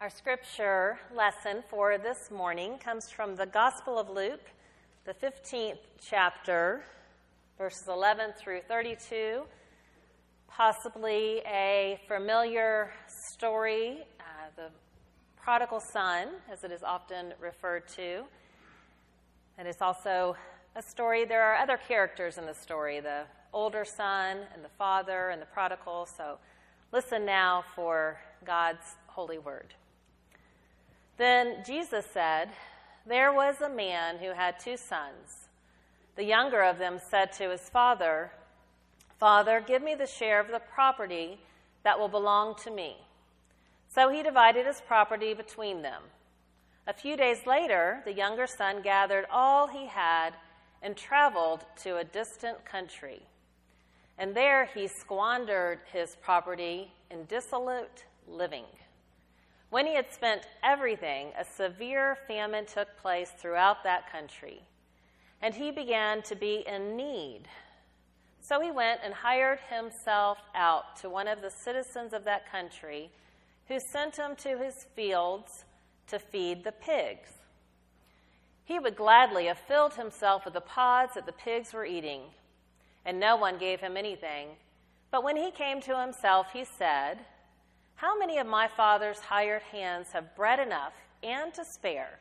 Our scripture lesson for this morning comes from the Gospel of Luke, the 15th chapter, verses 11 through 32. Possibly a familiar story, uh, the prodigal son, as it is often referred to. And it's also a story, there are other characters in the story the older son, and the father, and the prodigal. So listen now for God's holy word. Then Jesus said, There was a man who had two sons. The younger of them said to his father, Father, give me the share of the property that will belong to me. So he divided his property between them. A few days later, the younger son gathered all he had and traveled to a distant country. And there he squandered his property in dissolute living. When he had spent everything, a severe famine took place throughout that country, and he began to be in need. So he went and hired himself out to one of the citizens of that country, who sent him to his fields to feed the pigs. He would gladly have filled himself with the pods that the pigs were eating, and no one gave him anything. But when he came to himself, he said, how many of my father's hired hands have bread enough and to spare?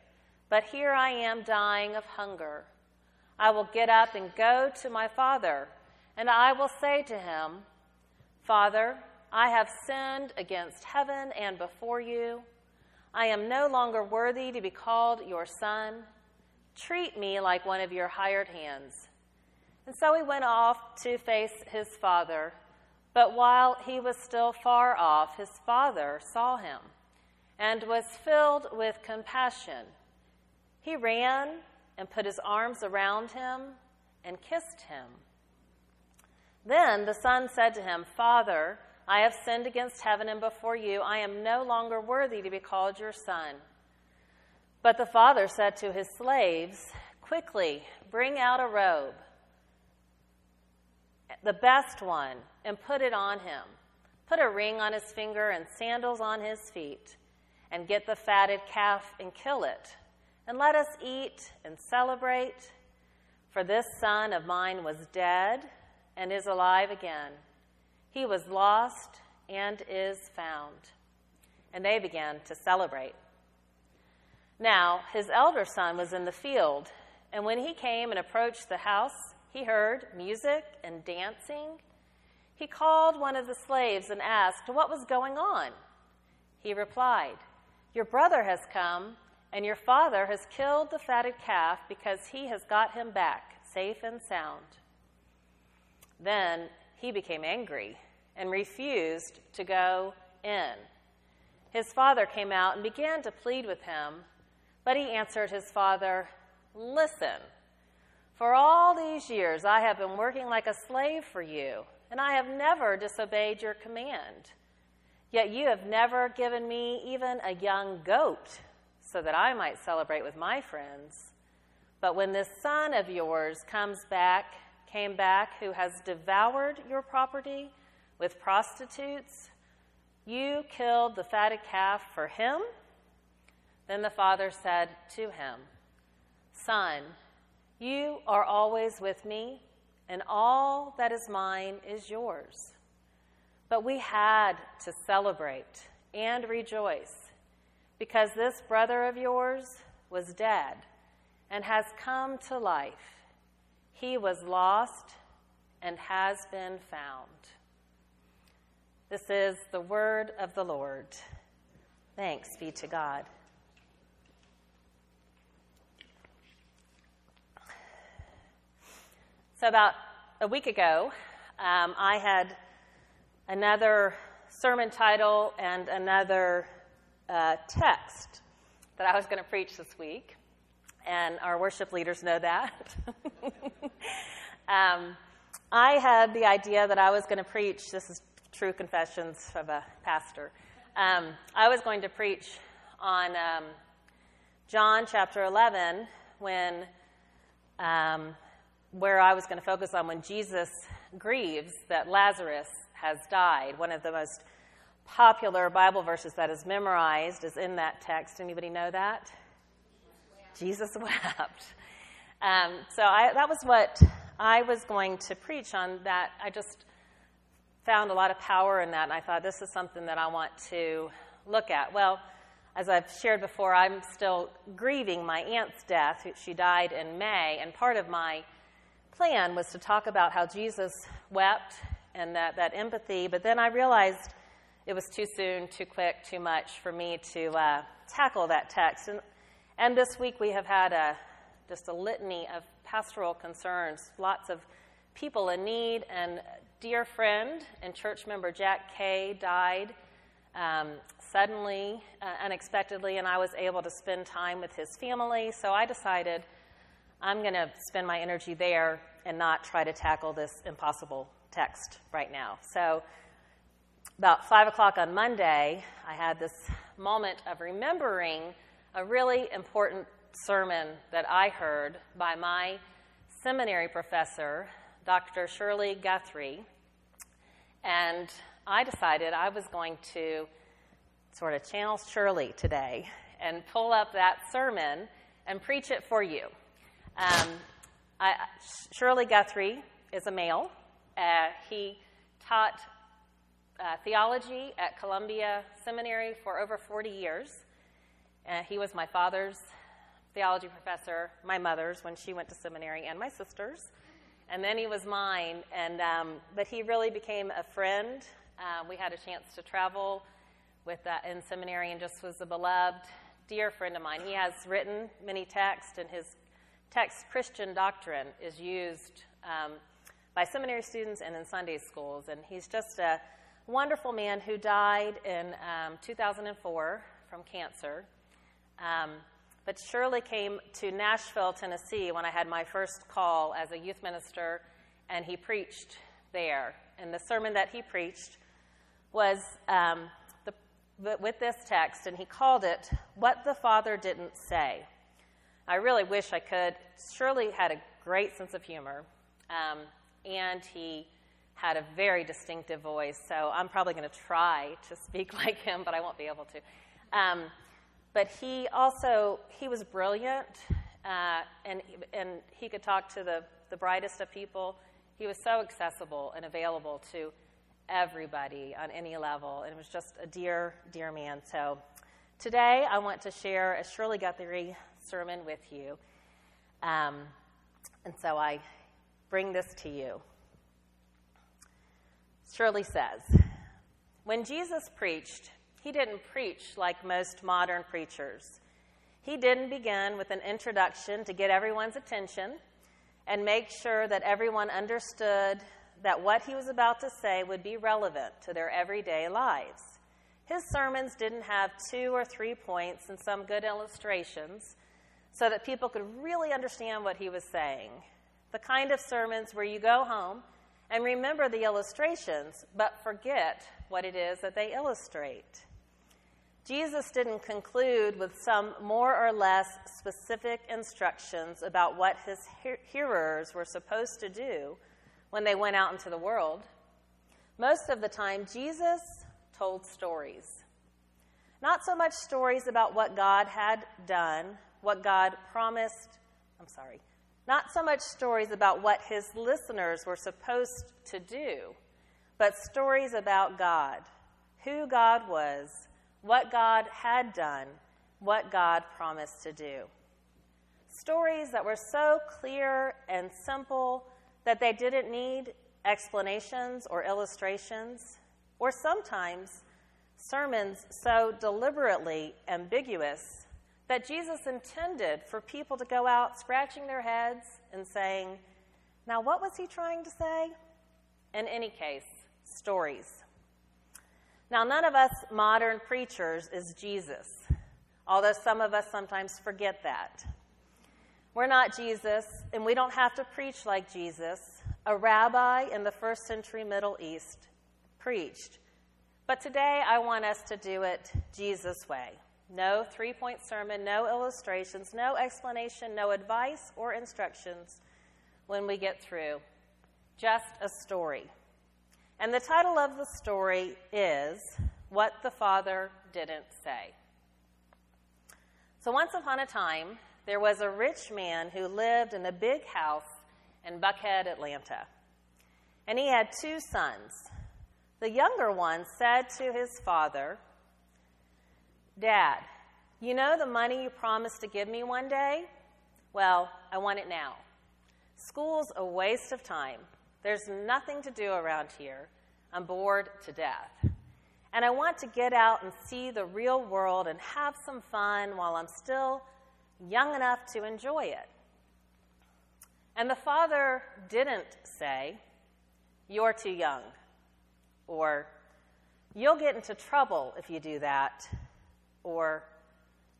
But here I am dying of hunger. I will get up and go to my father, and I will say to him, Father, I have sinned against heaven and before you. I am no longer worthy to be called your son. Treat me like one of your hired hands. And so he went off to face his father. But while he was still far off, his father saw him and was filled with compassion. He ran and put his arms around him and kissed him. Then the son said to him, Father, I have sinned against heaven and before you. I am no longer worthy to be called your son. But the father said to his slaves, Quickly, bring out a robe the best one, and put it on him. Put a ring on his finger and sandals on his feet, and get the fatted calf and kill it. And let us eat and celebrate. For this son of mine was dead and is alive again. He was lost and is found. And they began to celebrate. Now, his elder son was in the field, and when he came and approached the house, he heard music and dancing. He called one of the slaves and asked what was going on. He replied, Your brother has come, and your father has killed the fatted calf because he has got him back, safe and sound. Then he became angry and refused to go in. His father came out and began to plead with him, but he answered his father, Listen. For all these years I have been working like a slave for you, and I have never disobeyed your command. Yet you have never given me even a young goat so that I might celebrate with my friends. But when this son of yours comes back, came back, who has devoured your property with prostitutes, you killed the fatted calf for him? Then the father said to him, Son, you are always with me, and all that is mine is yours. But we had to celebrate and rejoice because this brother of yours was dead and has come to life. He was lost and has been found. This is the word of the Lord. Thanks be to God. So, about a week ago, um, I had another sermon title and another uh, text that I was going to preach this week, and our worship leaders know that. um, I had the idea that I was going to preach, this is true confessions of a pastor. Um, I was going to preach on um, John chapter 11 when um, where I was going to focus on when Jesus grieves that Lazarus has died, one of the most popular Bible verses that is memorized is in that text. Anybody know that? Jesus wept. Um, so I, that was what I was going to preach on. That I just found a lot of power in that, and I thought this is something that I want to look at. Well, as I've shared before, I'm still grieving my aunt's death. She died in May, and part of my plan was to talk about how Jesus wept and that, that empathy, but then I realized it was too soon, too quick, too much for me to uh, tackle that text. And, and this week we have had a, just a litany of pastoral concerns, lots of people in need, and dear friend and church member Jack Kay died um, suddenly, uh, unexpectedly, and I was able to spend time with his family. So I decided I'm going to spend my energy there and not try to tackle this impossible text right now. So about 5 o'clock on Monday, I had this moment of remembering a really important sermon that I heard by my seminary professor, Dr. Shirley Guthrie. And I decided I was going to sort of channel Shirley today and pull up that sermon and preach it for you. Um, I, Shirley Guthrie is a male. Uh, he taught uh, theology at Columbia Seminary for over 40 years. Uh, he was my father's theology professor, my mother's when she went to seminary, and my sister's. And then he was mine. And, um, but he really became a friend uh, we had a chance to travel with that in seminary and just was a beloved, dear friend of mine. He has written many texts, and his text, Christian Doctrine, is used um, by seminary students and in Sunday schools. And he's just a wonderful man who died in um, 2004 from cancer. Um, but Shirley came to Nashville, Tennessee when I had my first call as a youth minister, and he preached there. And the sermon that he preached was um, with this text, and he called it What the Father Didn't Say. I really wish I could. Shirley had a great sense of humor, um, and he had a very distinctive voice, so I'm probably going to try to speak like him, but I won't be able to. Um, but he also he was brilliant, uh, and and he could talk to the the brightest of people. He was so accessible and available to everybody on any level. And it was just a dear, dear man. So today I want to share a Shirley Guthrie sermon with you. Um, and so I bring this to you. Shirley says, When Jesus preached, he didn't preach like most modern preachers. He didn't begin with an introduction to get everyone's attention and make sure that everyone understood that what he was about to say would be relevant to their everyday lives. His sermons didn't have two or three points and some good illustrations so that people could really understand what he was saying. The kind of sermons where you go home and remember the illustrations, but forget what it is that they illustrate. Jesus didn't conclude with some more or less specific instructions about what his hearers were supposed to do when they went out into the world. Most of the time, Jesus told stories. Not so much stories about what God had done, what God promised, I'm sorry, not so much stories about what his listeners were supposed to do, but stories about God, who God was, what God had done, what God promised to do. Stories that were so clear and simple that they didn't need explanations or illustrations, or sometimes sermons so deliberately ambiguous that Jesus intended for people to go out scratching their heads and saying, Now, what was he trying to say? In any case, stories. Now, none of us modern preachers is Jesus, although some of us sometimes forget that. We're not Jesus, and we don't have to preach like Jesus. A rabbi in the first century Middle East preached. But today I want us to do it Jesus' way. No three point sermon, no illustrations, no explanation, no advice or instructions when we get through. Just a story. And the title of the story is what the Father didn't say. So, once upon a time, there was a rich man who lived in a big house in Buckhead, Atlanta. And he had two sons. The younger one said to his father, Dad, you know the money you promised to give me one day? Well, I want it now. School's a waste of time. There's nothing to do around here. I'm bored to death. And I want to get out and see the real world and have some fun while I'm still young enough to enjoy it. And the father didn't say, You're too young, or You'll get into trouble if you do that, or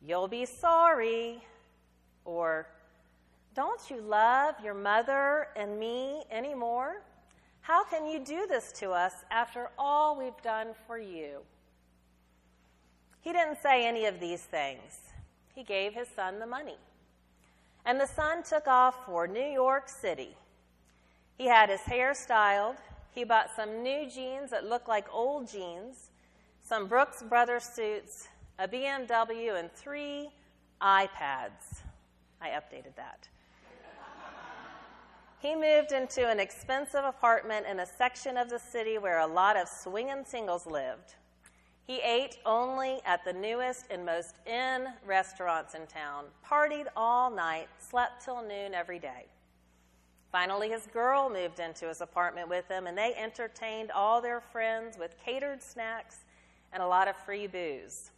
You'll be sorry, or Don't you love your mother and me anymore? How can you do this to us after all we've done for you? He didn't say any of these things. He gave his son the money. And the son took off for New York City. He had his hair styled. He bought some new jeans that looked like old jeans, some Brooks Brothers suits, a BMW, and three iPads. I updated that. he moved into an expensive apartment in a section of the city where a lot of swinging singles lived. He ate only at the newest and most in restaurants in town, partied all night, slept till noon every day. Finally, his girl moved into his apartment with him, and they entertained all their friends with catered snacks and a lot of free booze.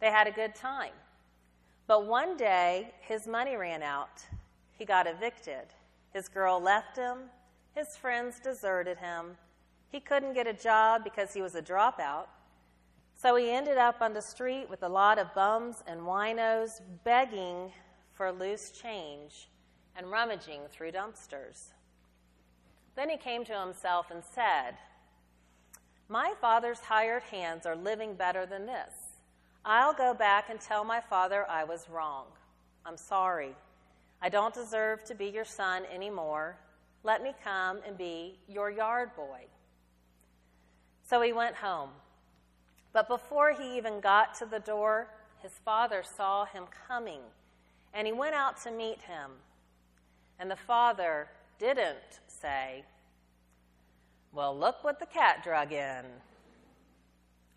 They had a good time. But one day, his money ran out. He got evicted. His girl left him. His friends deserted him. He couldn't get a job because he was a dropout. So he ended up on the street with a lot of bums and winos begging for loose change and rummaging through dumpsters. Then he came to himself and said, My father's hired hands are living better than this. I'll go back and tell my father I was wrong. I'm sorry. I don't deserve to be your son anymore. Let me come and be your yard boy. So he went home. But before he even got to the door, his father saw him coming, and he went out to meet him. And the father didn't say, Well, look what the cat drug in.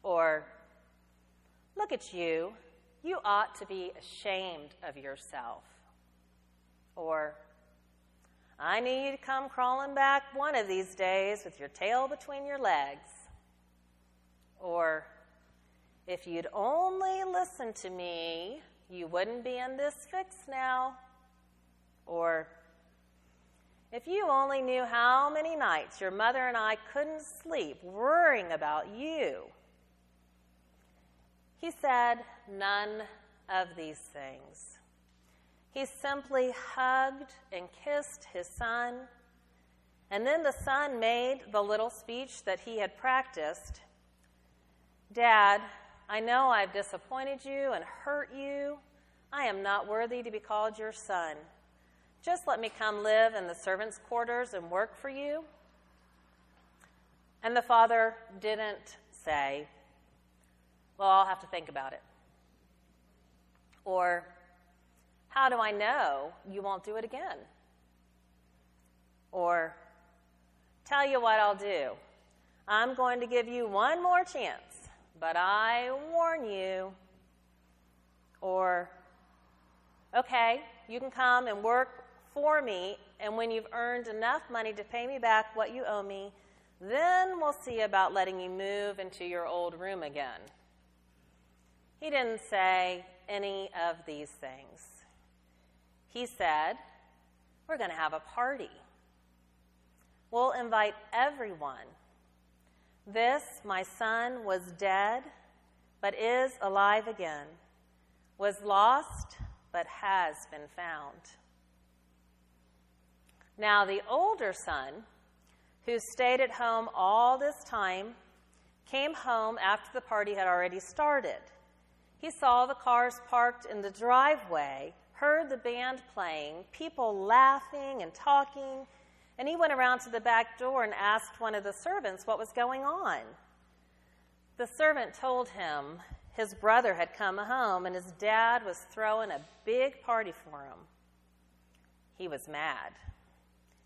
Or, Look at you. You ought to be ashamed of yourself. Or, I knew you'd come crawling back one of these days with your tail between your legs. Or, if you'd only listened to me, you wouldn't be in this fix now. Or, if you only knew how many nights your mother and I couldn't sleep worrying about you. He said none of these things. He simply hugged and kissed his son, and then the son made the little speech that he had practiced Dad, I know I've disappointed you and hurt you. I am not worthy to be called your son. Just let me come live in the servants' quarters and work for you. And the father didn't say, Well, I'll have to think about it. Or, How do I know you won't do it again? Or, Tell you what I'll do. I'm going to give you one more chance but I warn you. Or, okay, you can come and work for me, and when you've earned enough money to pay me back what you owe me, then we'll see about letting you move into your old room again. He didn't say any of these things. He said, We're going to have a party. We'll invite everyone this, my son, was dead, but is alive again, was lost, but has been found. Now, the older son, who stayed at home all this time, came home after the party had already started. He saw the cars parked in the driveway, heard the band playing, people laughing and talking and he went around to the back door and asked one of the servants what was going on. the servant told him his brother had come home and his dad was throwing a big party for him. He was mad.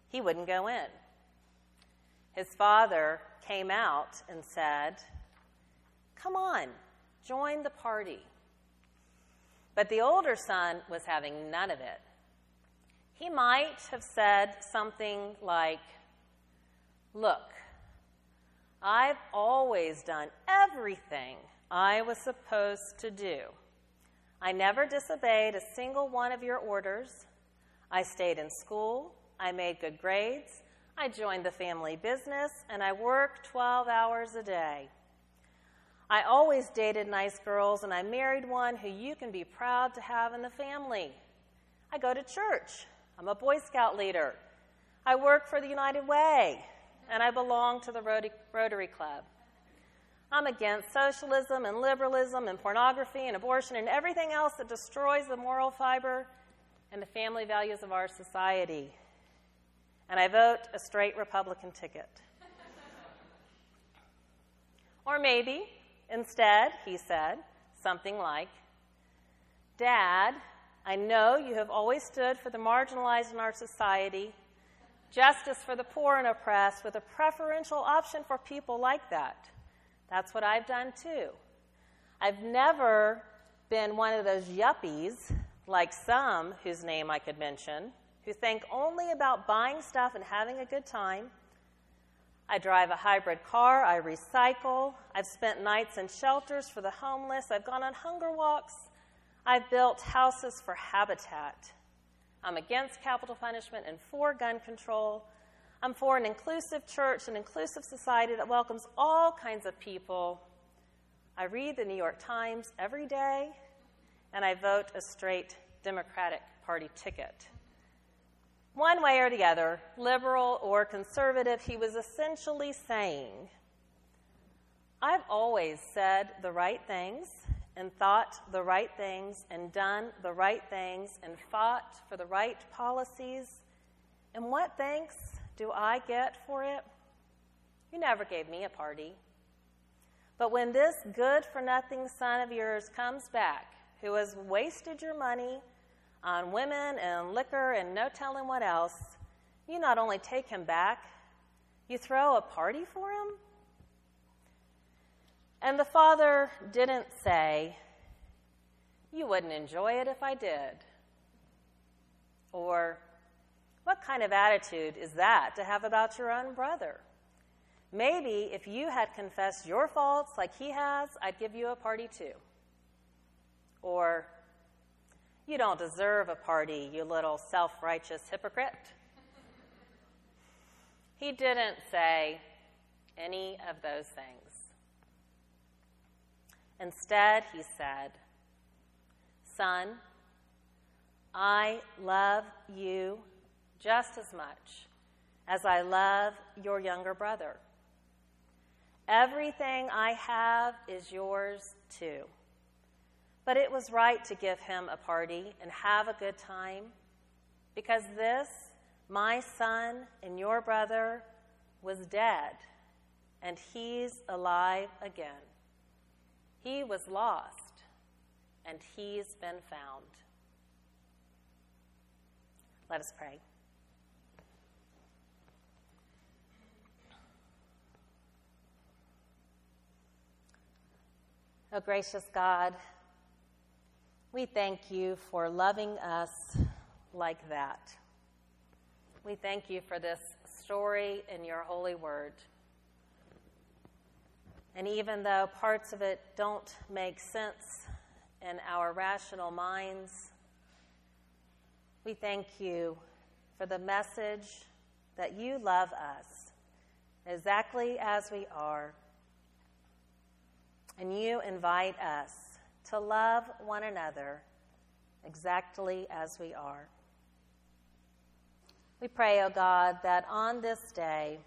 He wouldn't go in. His father came out and said, Come on, join the party. But the older son was having none of it. He might have said something like, Look, I've always done everything I was supposed to do. I never disobeyed a single one of your orders. I stayed in school. I made good grades. I joined the family business, and I worked 12 hours a day. I always dated nice girls, and I married one who you can be proud to have in the family. I go to church. I'm a Boy Scout leader. I work for the United Way and I belong to the Rotary Club. I'm against socialism and liberalism and pornography and abortion and everything else that destroys the moral fiber and the family values of our society. And I vote a straight Republican ticket. or maybe, instead, he said something like, Dad, I know you have always stood for the marginalized in our society justice for the poor and oppressed with a preferential option for people like that. That's what I've done too. I've never been one of those yuppies, like some whose name I could mention, who think only about buying stuff and having a good time. I drive a hybrid car, I recycle, I've spent nights in shelters for the homeless, I've gone on hunger walks, I've built houses for habitat. I'm against capital punishment and for gun control. I'm for an inclusive church, an inclusive society that welcomes all kinds of people. I read the New York Times every day, and I vote a straight Democratic Party ticket. One way or the other, liberal or conservative, he was essentially saying, I've always said the right things, and thought the right things and done the right things and fought for the right policies. And what thanks do I get for it? You never gave me a party. But when this good for nothing son of yours comes back, who has wasted your money on women and liquor and no telling what else, you not only take him back, you throw a party for him? And the father didn't say, You wouldn't enjoy it if I did. Or, What kind of attitude is that to have about your own brother? Maybe if you had confessed your faults like he has, I'd give you a party too. Or, You don't deserve a party, you little self righteous hypocrite. he didn't say any of those things. Instead, he said, Son, I love you just as much as I love your younger brother. Everything I have is yours too. But it was right to give him a party and have a good time because this, my son and your brother, was dead and he's alive again. He was lost, and he's been found. Let us pray. Oh, gracious God, we thank you for loving us like that. We thank you for this story in your holy word. And even though parts of it don't make sense in our rational minds, we thank you for the message that you love us exactly as we are. And you invite us to love one another exactly as we are. We pray, O oh God, that on this day,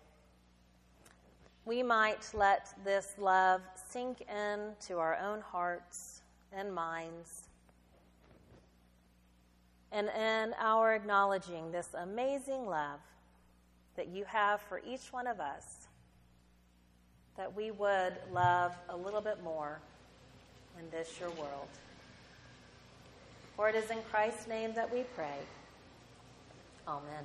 we might let this love sink into our own hearts and minds. And in our acknowledging this amazing love that you have for each one of us, that we would love a little bit more in this your world. For it is in Christ's name that we pray. Amen.